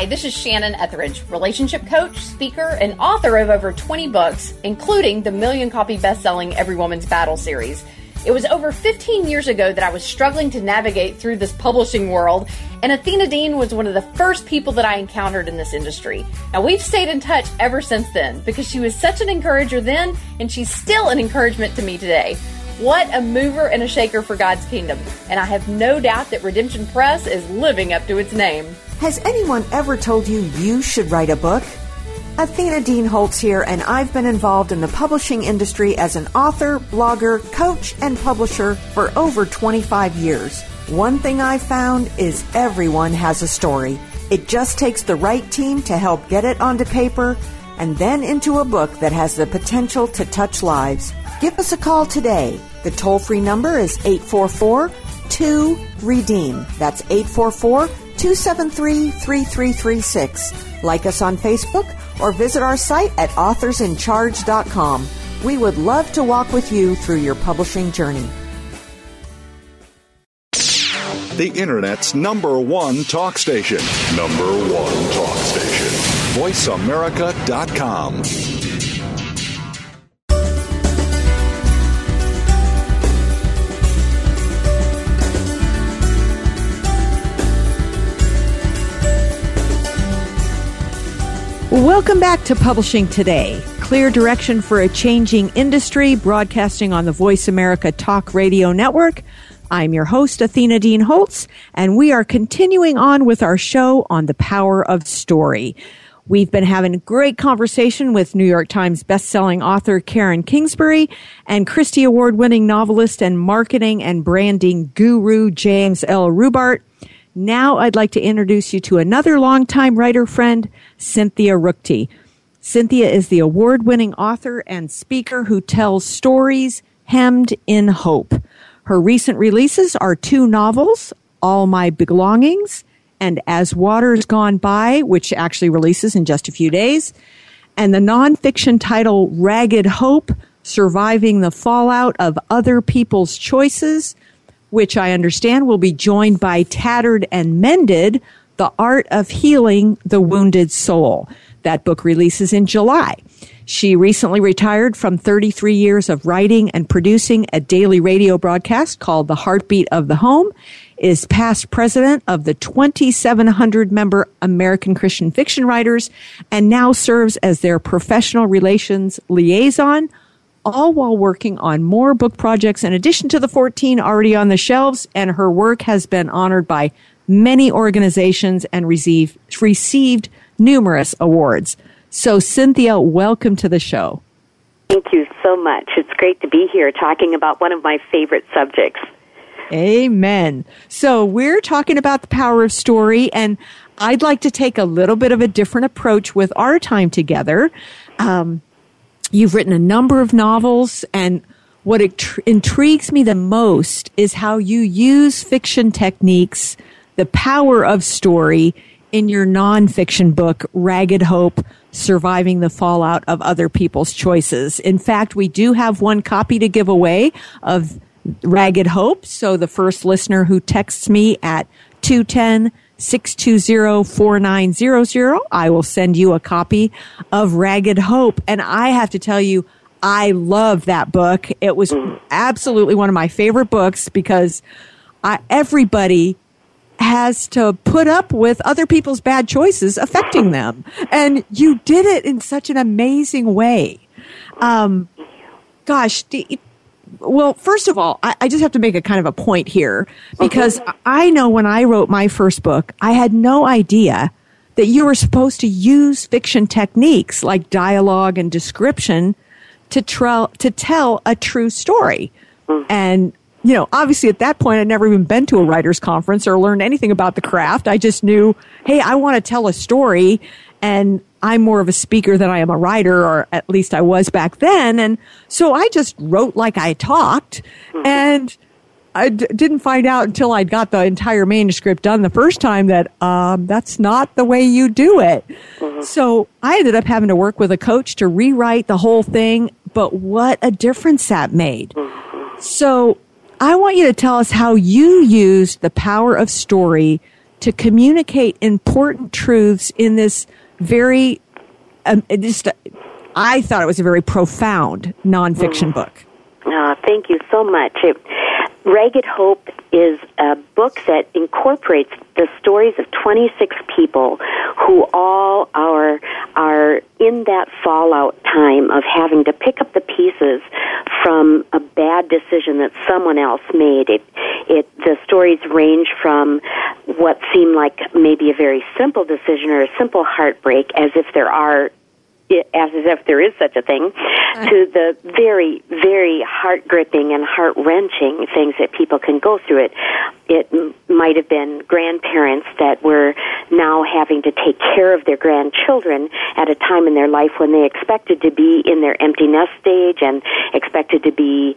Hi, this is Shannon Ethridge, relationship coach, speaker, and author of over 20 books, including the million copy best selling Every Woman's Battle series. It was over 15 years ago that I was struggling to navigate through this publishing world, and Athena Dean was one of the first people that I encountered in this industry. Now, we've stayed in touch ever since then because she was such an encourager then, and she's still an encouragement to me today. What a mover and a shaker for God's kingdom, and I have no doubt that Redemption Press is living up to its name. Has anyone ever told you you should write a book? Athena Dean Holtz here, and I've been involved in the publishing industry as an author, blogger, coach, and publisher for over 25 years. One thing I've found is everyone has a story. It just takes the right team to help get it onto paper and then into a book that has the potential to touch lives. Give us a call today. The toll free number is 844 2 Redeem. That's 844 273 3336. Like us on Facebook or visit our site at authorsincharge.com. We would love to walk with you through your publishing journey. The Internet's number one talk station. Number one talk station. VoiceAmerica.com. Welcome back to Publishing Today. Clear direction for a changing industry, broadcasting on the Voice America Talk Radio Network. I'm your host, Athena Dean Holtz, and we are continuing on with our show on the power of story. We've been having a great conversation with New York Times bestselling author Karen Kingsbury and Christy Award winning novelist and marketing and branding guru James L. Rubart. Now I'd like to introduce you to another longtime writer friend, Cynthia Ruchti. Cynthia is the award winning author and speaker who tells stories hemmed in hope. Her recent releases are two novels, All My Belongings and As Water's Gone By, which actually releases in just a few days, and the nonfiction title Ragged Hope, Surviving the Fallout of Other People's Choices, which I understand will be joined by Tattered and Mended, The Art of Healing the Wounded Soul. That book releases in July. She recently retired from 33 years of writing and producing a daily radio broadcast called The Heartbeat of the Home, is past president of the 2,700 member American Christian Fiction Writers, and now serves as their professional relations liaison, all while working on more book projects in addition to the 14 already on the shelves. And her work has been honored by many organizations and received, received numerous awards. So, Cynthia, welcome to the show. Thank you so much. It's great to be here talking about one of my favorite subjects. Amen. So, we're talking about the power of story, and I'd like to take a little bit of a different approach with our time together. Um, you've written a number of novels, and what intrigues me the most is how you use fiction techniques, the power of story, in your nonfiction book, Ragged Hope Surviving the Fallout of Other People's Choices. In fact, we do have one copy to give away of Ragged Hope. So the first listener who texts me at 210 620 4900, I will send you a copy of Ragged Hope. And I have to tell you, I love that book. It was absolutely one of my favorite books because I, everybody has to put up with other people's bad choices affecting them. And you did it in such an amazing way. Um, gosh, well, first of all, I, I, just have to make a kind of a point here because okay. I know when I wrote my first book, I had no idea that you were supposed to use fiction techniques like dialogue and description to, tra- to tell a true story. Mm. And you know, obviously at that point, I'd never even been to a writer's conference or learned anything about the craft. I just knew, hey, I want to tell a story and I'm more of a speaker than I am a writer, or at least I was back then. And so I just wrote like I talked and I d- didn't find out until I'd got the entire manuscript done the first time that um, that's not the way you do it. Mm-hmm. So I ended up having to work with a coach to rewrite the whole thing. But what a difference that made. Mm-hmm. So I want you to tell us how you used the power of story to communicate important truths in this very, um, just, I thought it was a very profound nonfiction mm. book. Oh, thank you so much. It, Ragged Hope is a book that incorporates the stories of 26 people who all are are in that fallout time of having to pick up the pieces from a bad decision that someone else made. It it the stories range from what seemed like maybe a very simple decision or a simple heartbreak as if there are as if there is such a thing, uh-huh. to the very, very heart gripping and heart wrenching things that people can go through. It it m- might have been grandparents that were now having to take care of their grandchildren at a time in their life when they expected to be in their empty nest stage and expected to be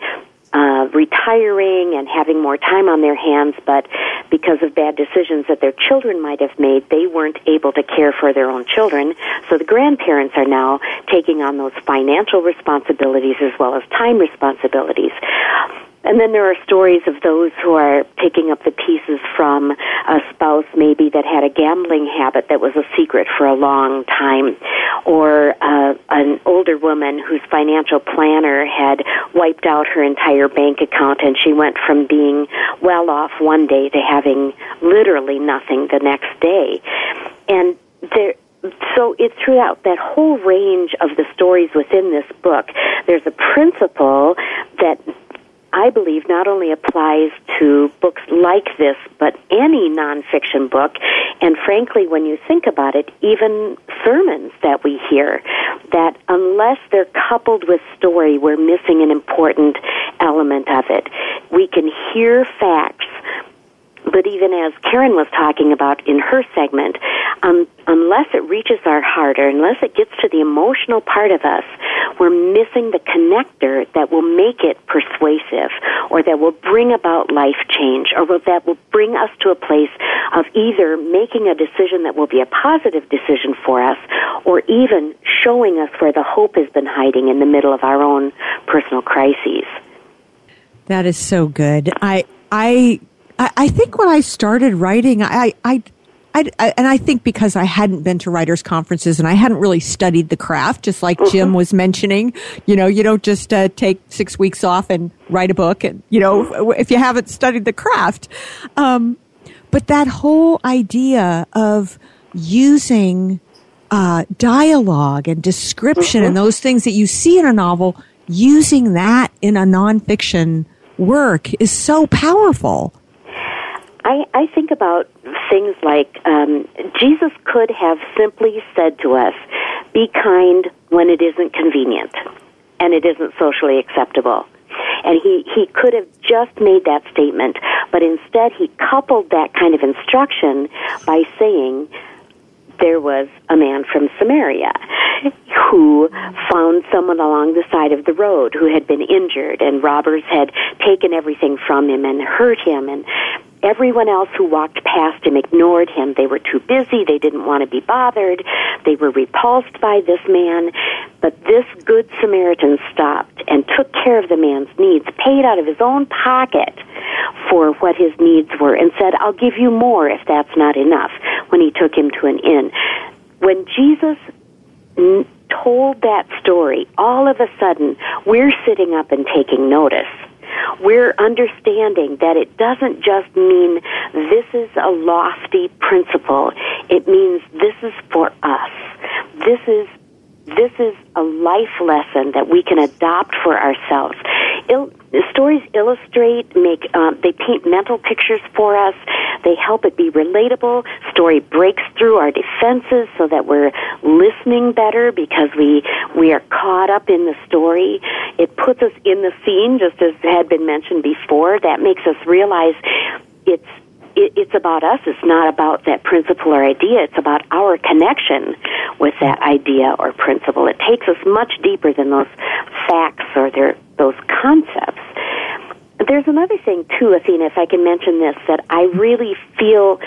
uh, retiring and having more time on their hands, but because of bad decisions that their children might have made, they weren't able to care for their own children. So the grandparents are now taking on those financial responsibilities as well as time responsibilities. And then there are stories of those who are picking up the pieces from a spouse maybe that had a gambling habit that was a secret for a long time, or uh, an older woman whose financial planner had wiped out her entire bank account and she went from being well off one day to having literally nothing the next day. And there, so it's throughout that whole range of the stories within this book. There's a principle that I believe not only applies to books like this, but any nonfiction book, and frankly, when you think about it, even sermons that we hear, that unless they're coupled with story, we're missing an important element of it. We can hear facts but even as Karen was talking about in her segment, um, unless it reaches our heart or unless it gets to the emotional part of us, we're missing the connector that will make it persuasive or that will bring about life change or that will bring us to a place of either making a decision that will be a positive decision for us or even showing us where the hope has been hiding in the middle of our own personal crises. That is so good. I I I, think when I started writing, I, I, I, I, and I think because I hadn't been to writers' conferences and I hadn't really studied the craft, just like Jim mm-hmm. was mentioning, you know, you don't just uh, take six weeks off and write a book, and you know, if you haven't studied the craft. Um, but that whole idea of using uh, dialogue and description mm-hmm. and those things that you see in a novel, using that in a nonfiction work is so powerful. I, I think about things like um, Jesus could have simply said to us, be kind when it isn't convenient and it isn't socially acceptable. And he, he could have just made that statement, but instead he coupled that kind of instruction by saying, there was a man from Samaria who found someone along the side of the road who had been injured and robbers had taken everything from him and hurt him and Everyone else who walked past him ignored him. They were too busy. They didn't want to be bothered. They were repulsed by this man. But this good Samaritan stopped and took care of the man's needs, paid out of his own pocket for what his needs were, and said, I'll give you more if that's not enough, when he took him to an inn. When Jesus told that story, all of a sudden, we're sitting up and taking notice we're understanding that it doesn't just mean this is a lofty principle. It means this is for us. This is this is a life lesson that we can adopt for ourselves. Il- stories illustrate, make, um, they paint mental pictures for us. They help it be relatable. Story breaks through our defenses so that we're listening better because we we are caught up in the story. It puts us in the scene, just as had been mentioned before. That makes us realize it's it's about us. It's not about that principle or idea. It's about our connection with that idea or principle. It takes us much deeper than those facts or their, those concepts. There's another thing too, Athena, if I can mention this, that I really feel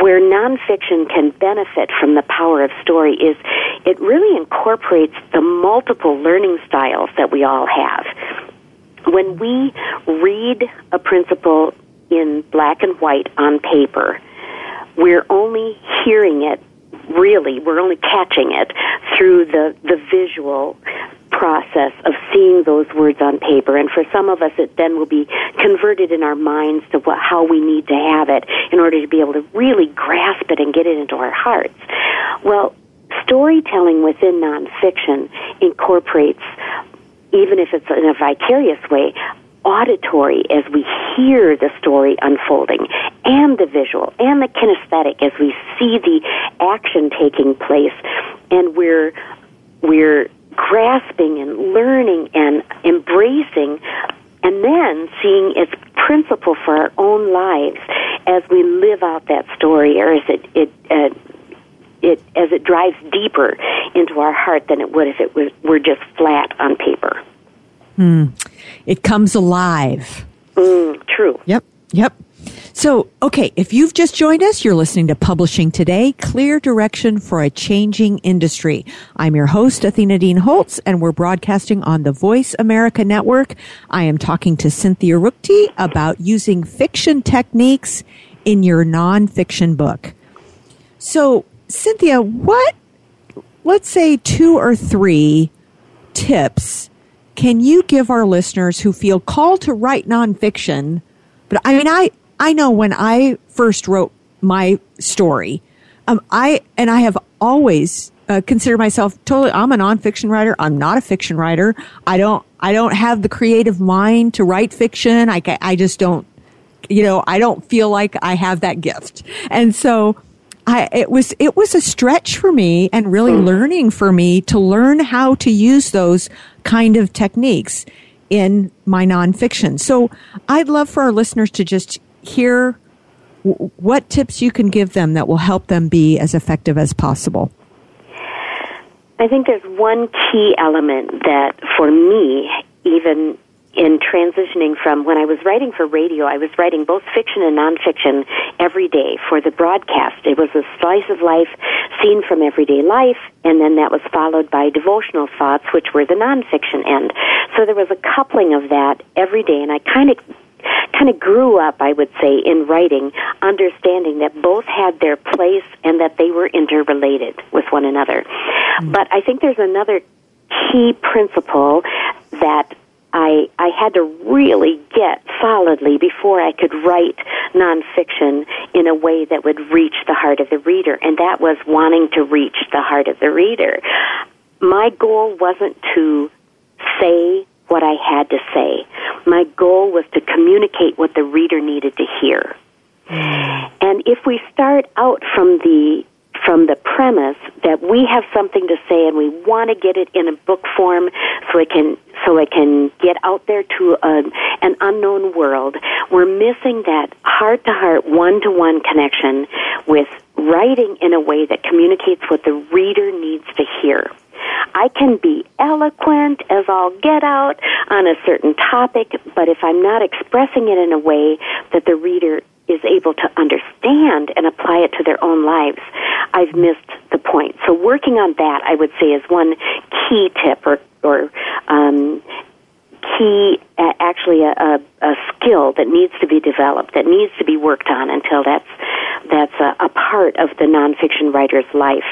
where nonfiction can benefit from the power of story is it really incorporates the multiple learning styles that we all have. When we read a principle in black and white on paper. We're only hearing it, really, we're only catching it through the, the visual process of seeing those words on paper. And for some of us, it then will be converted in our minds to what, how we need to have it in order to be able to really grasp it and get it into our hearts. Well, storytelling within nonfiction incorporates even if it's in a vicarious way, auditory as we hear the story unfolding, and the visual, and the kinesthetic as we see the action taking place, and we're we're grasping and learning and embracing and then seeing its principle for our own lives as we live out that story or as it, it uh, it as it drives deeper into our heart than it would if it was, were just flat on paper. Mm. It comes alive. Mm, true. Yep. Yep. So, okay, if you've just joined us, you're listening to Publishing Today, Clear Direction for a Changing Industry. I'm your host, Athena Dean Holtz, and we're broadcasting on the Voice America Network. I am talking to Cynthia Ruchti about using fiction techniques in your nonfiction book. So, Cynthia, what, let's say two or three tips can you give our listeners who feel called to write nonfiction? But I mean, I, I know when I first wrote my story, um, I, and I have always uh, considered myself totally, I'm a nonfiction writer. I'm not a fiction writer. I don't, I don't have the creative mind to write fiction. I, I just don't, you know, I don't feel like I have that gift. And so, I, it was it was a stretch for me and really mm. learning for me to learn how to use those kind of techniques in my nonfiction. So I'd love for our listeners to just hear what tips you can give them that will help them be as effective as possible. I think there's one key element that for me even in transitioning from when I was writing for radio, I was writing both fiction and nonfiction every day for the broadcast. It was a slice of life seen from everyday life, and then that was followed by devotional thoughts, which were the nonfiction end. So there was a coupling of that every day, and I kind of kind of grew up, I would say, in writing, understanding that both had their place and that they were interrelated with one another. Mm-hmm. But I think there's another key principle that I I had to really get solidly before I could write nonfiction in a way that would reach the heart of the reader, and that was wanting to reach the heart of the reader. My goal wasn't to say what I had to say. My goal was to communicate what the reader needed to hear. Hmm. And if we start out from the from the premise that we have something to say and we want to get it in a book form so it can so it can get out there to a, an unknown world. We're missing that heart to heart, one to one connection with writing in a way that communicates what the reader needs to hear. I can be eloquent as I'll get out on a certain topic, but if I'm not expressing it in a way that the reader is able to understand and apply it to their own lives, I've missed the point. So working on that, I would say, is one key tip or, or um, key, uh, actually a, a, a, skill that needs to be developed, that needs to be worked on until that's that's a, a part of the nonfiction writer's life.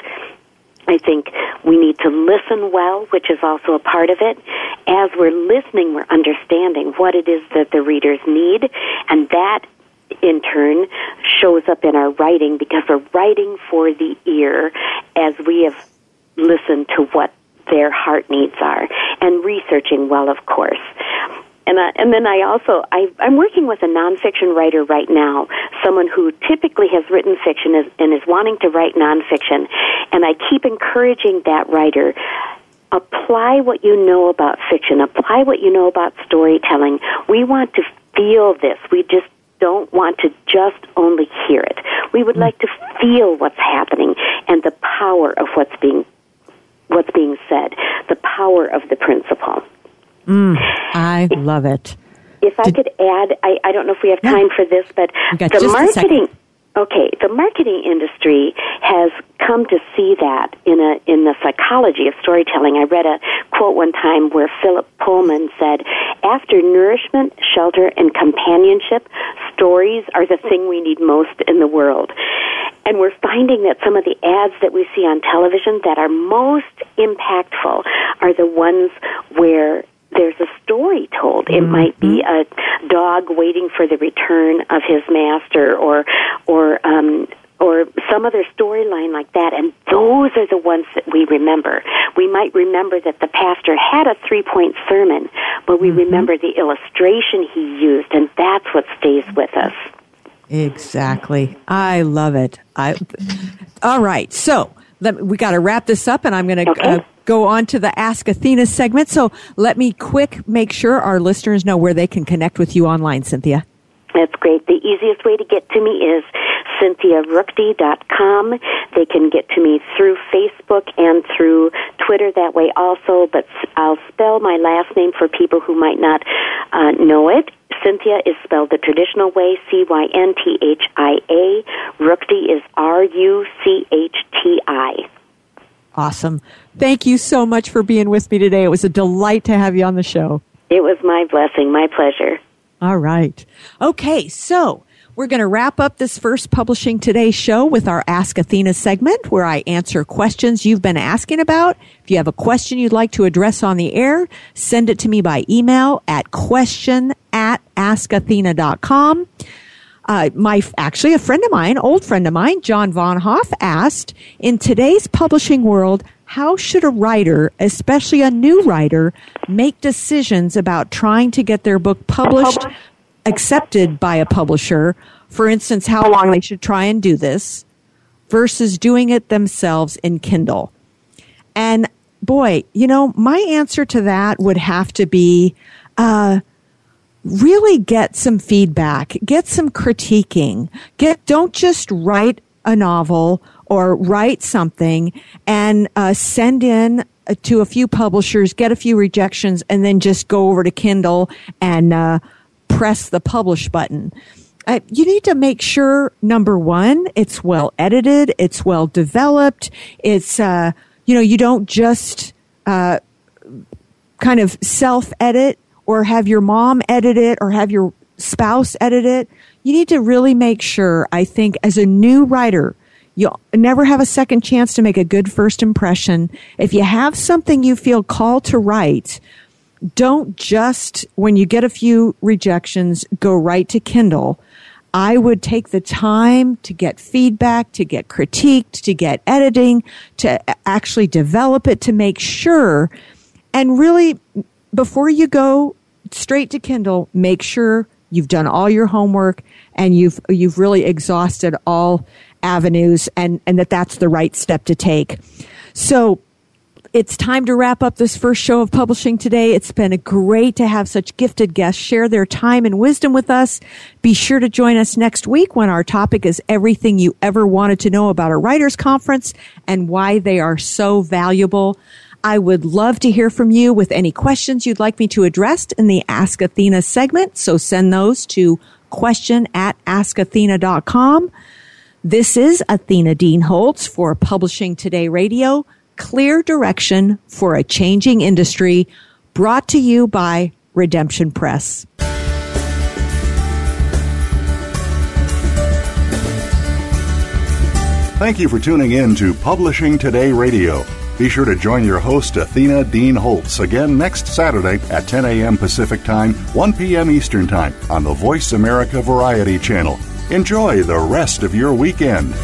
I think we need to listen well, which is also a part of it. As we're listening, we're understanding what it is that the readers need, and that in turn shows up in our writing because we're writing for the ear as we have listened to what their heart needs are and researching well of course and uh, and then I also I, I'm working with a nonfiction writer right now, someone who typically has written fiction is, and is wanting to write nonfiction, and I keep encouraging that writer apply what you know about fiction, apply what you know about storytelling. We want to feel this. We just don't want to just only hear it. We would like to feel what's happening and the power of what's being what's being said, the power of the principle. Mm, [SIGHS] I love it. If I could add, I, I don't know if we have time yeah. for this, but the marketing. Okay, the marketing industry has come to see that in a in the psychology of storytelling. I read a quote one time where Philip Pullman said, "After nourishment, shelter, and companionship, stories are the thing we need most in the world." And we're finding that some of the ads that we see on television that are most impactful are the ones where there's a story told. It mm-hmm. might be a dog waiting for the return of his master, or or um, or some other storyline like that. And those are the ones that we remember. We might remember that the pastor had a three point sermon, but we mm-hmm. remember the illustration he used, and that's what stays with us. Exactly. I love it. I. All right. So let, we got to wrap this up, and I'm going to. Okay. Uh, go on to the Ask Athena segment. So let me quick make sure our listeners know where they can connect with you online, Cynthia. That's great. The easiest way to get to me is cynthiaruchti.com. They can get to me through Facebook and through Twitter that way also, but I'll spell my last name for people who might not uh, know it. Cynthia is spelled the traditional way, C-Y-N-T-H-I-A. Ruchti is R-U-C-H-T-I. Awesome. Thank you so much for being with me today. It was a delight to have you on the show. It was my blessing, my pleasure. All right. Okay, so we're going to wrap up this first Publishing Today show with our Ask Athena segment where I answer questions you've been asking about. If you have a question you'd like to address on the air, send it to me by email at question at askathena.com. Uh, my actually a friend of mine, old friend of mine, John Von Hoff asked, in today's publishing world, how should a writer, especially a new writer, make decisions about trying to get their book published, accepted by a publisher? For instance, how long they should try and do this versus doing it themselves in Kindle. And boy, you know, my answer to that would have to be, uh, really get some feedback, get some critiquing, get, don't just write a novel or write something and uh, send in uh, to a few publishers, get a few rejections, and then just go over to Kindle and uh, press the publish button. Uh, you need to make sure number one, it's well edited, it's well developed, it's uh, you know you don't just uh, kind of self edit or have your mom edit it or have your spouse edit it. You need to really make sure, I think, as a new writer, You'll never have a second chance to make a good first impression. If you have something you feel called to write, don't just, when you get a few rejections, go right to Kindle. I would take the time to get feedback, to get critiqued, to get editing, to actually develop it, to make sure. And really, before you go straight to Kindle, make sure you've done all your homework and you've, you've really exhausted all avenues and, and that that's the right step to take. So it's time to wrap up this first show of publishing today. It's been a great to have such gifted guests share their time and wisdom with us. Be sure to join us next week when our topic is everything you ever wanted to know about a writers conference and why they are so valuable. I would love to hear from you with any questions you'd like me to address in the Ask Athena segment. So send those to question at askathena.com. This is Athena Dean Holtz for Publishing Today Radio, clear direction for a changing industry, brought to you by Redemption Press. Thank you for tuning in to Publishing Today Radio. Be sure to join your host, Athena Dean Holtz, again next Saturday at 10 a.m. Pacific Time, 1 p.m. Eastern Time on the Voice America Variety Channel. Enjoy the rest of your weekend.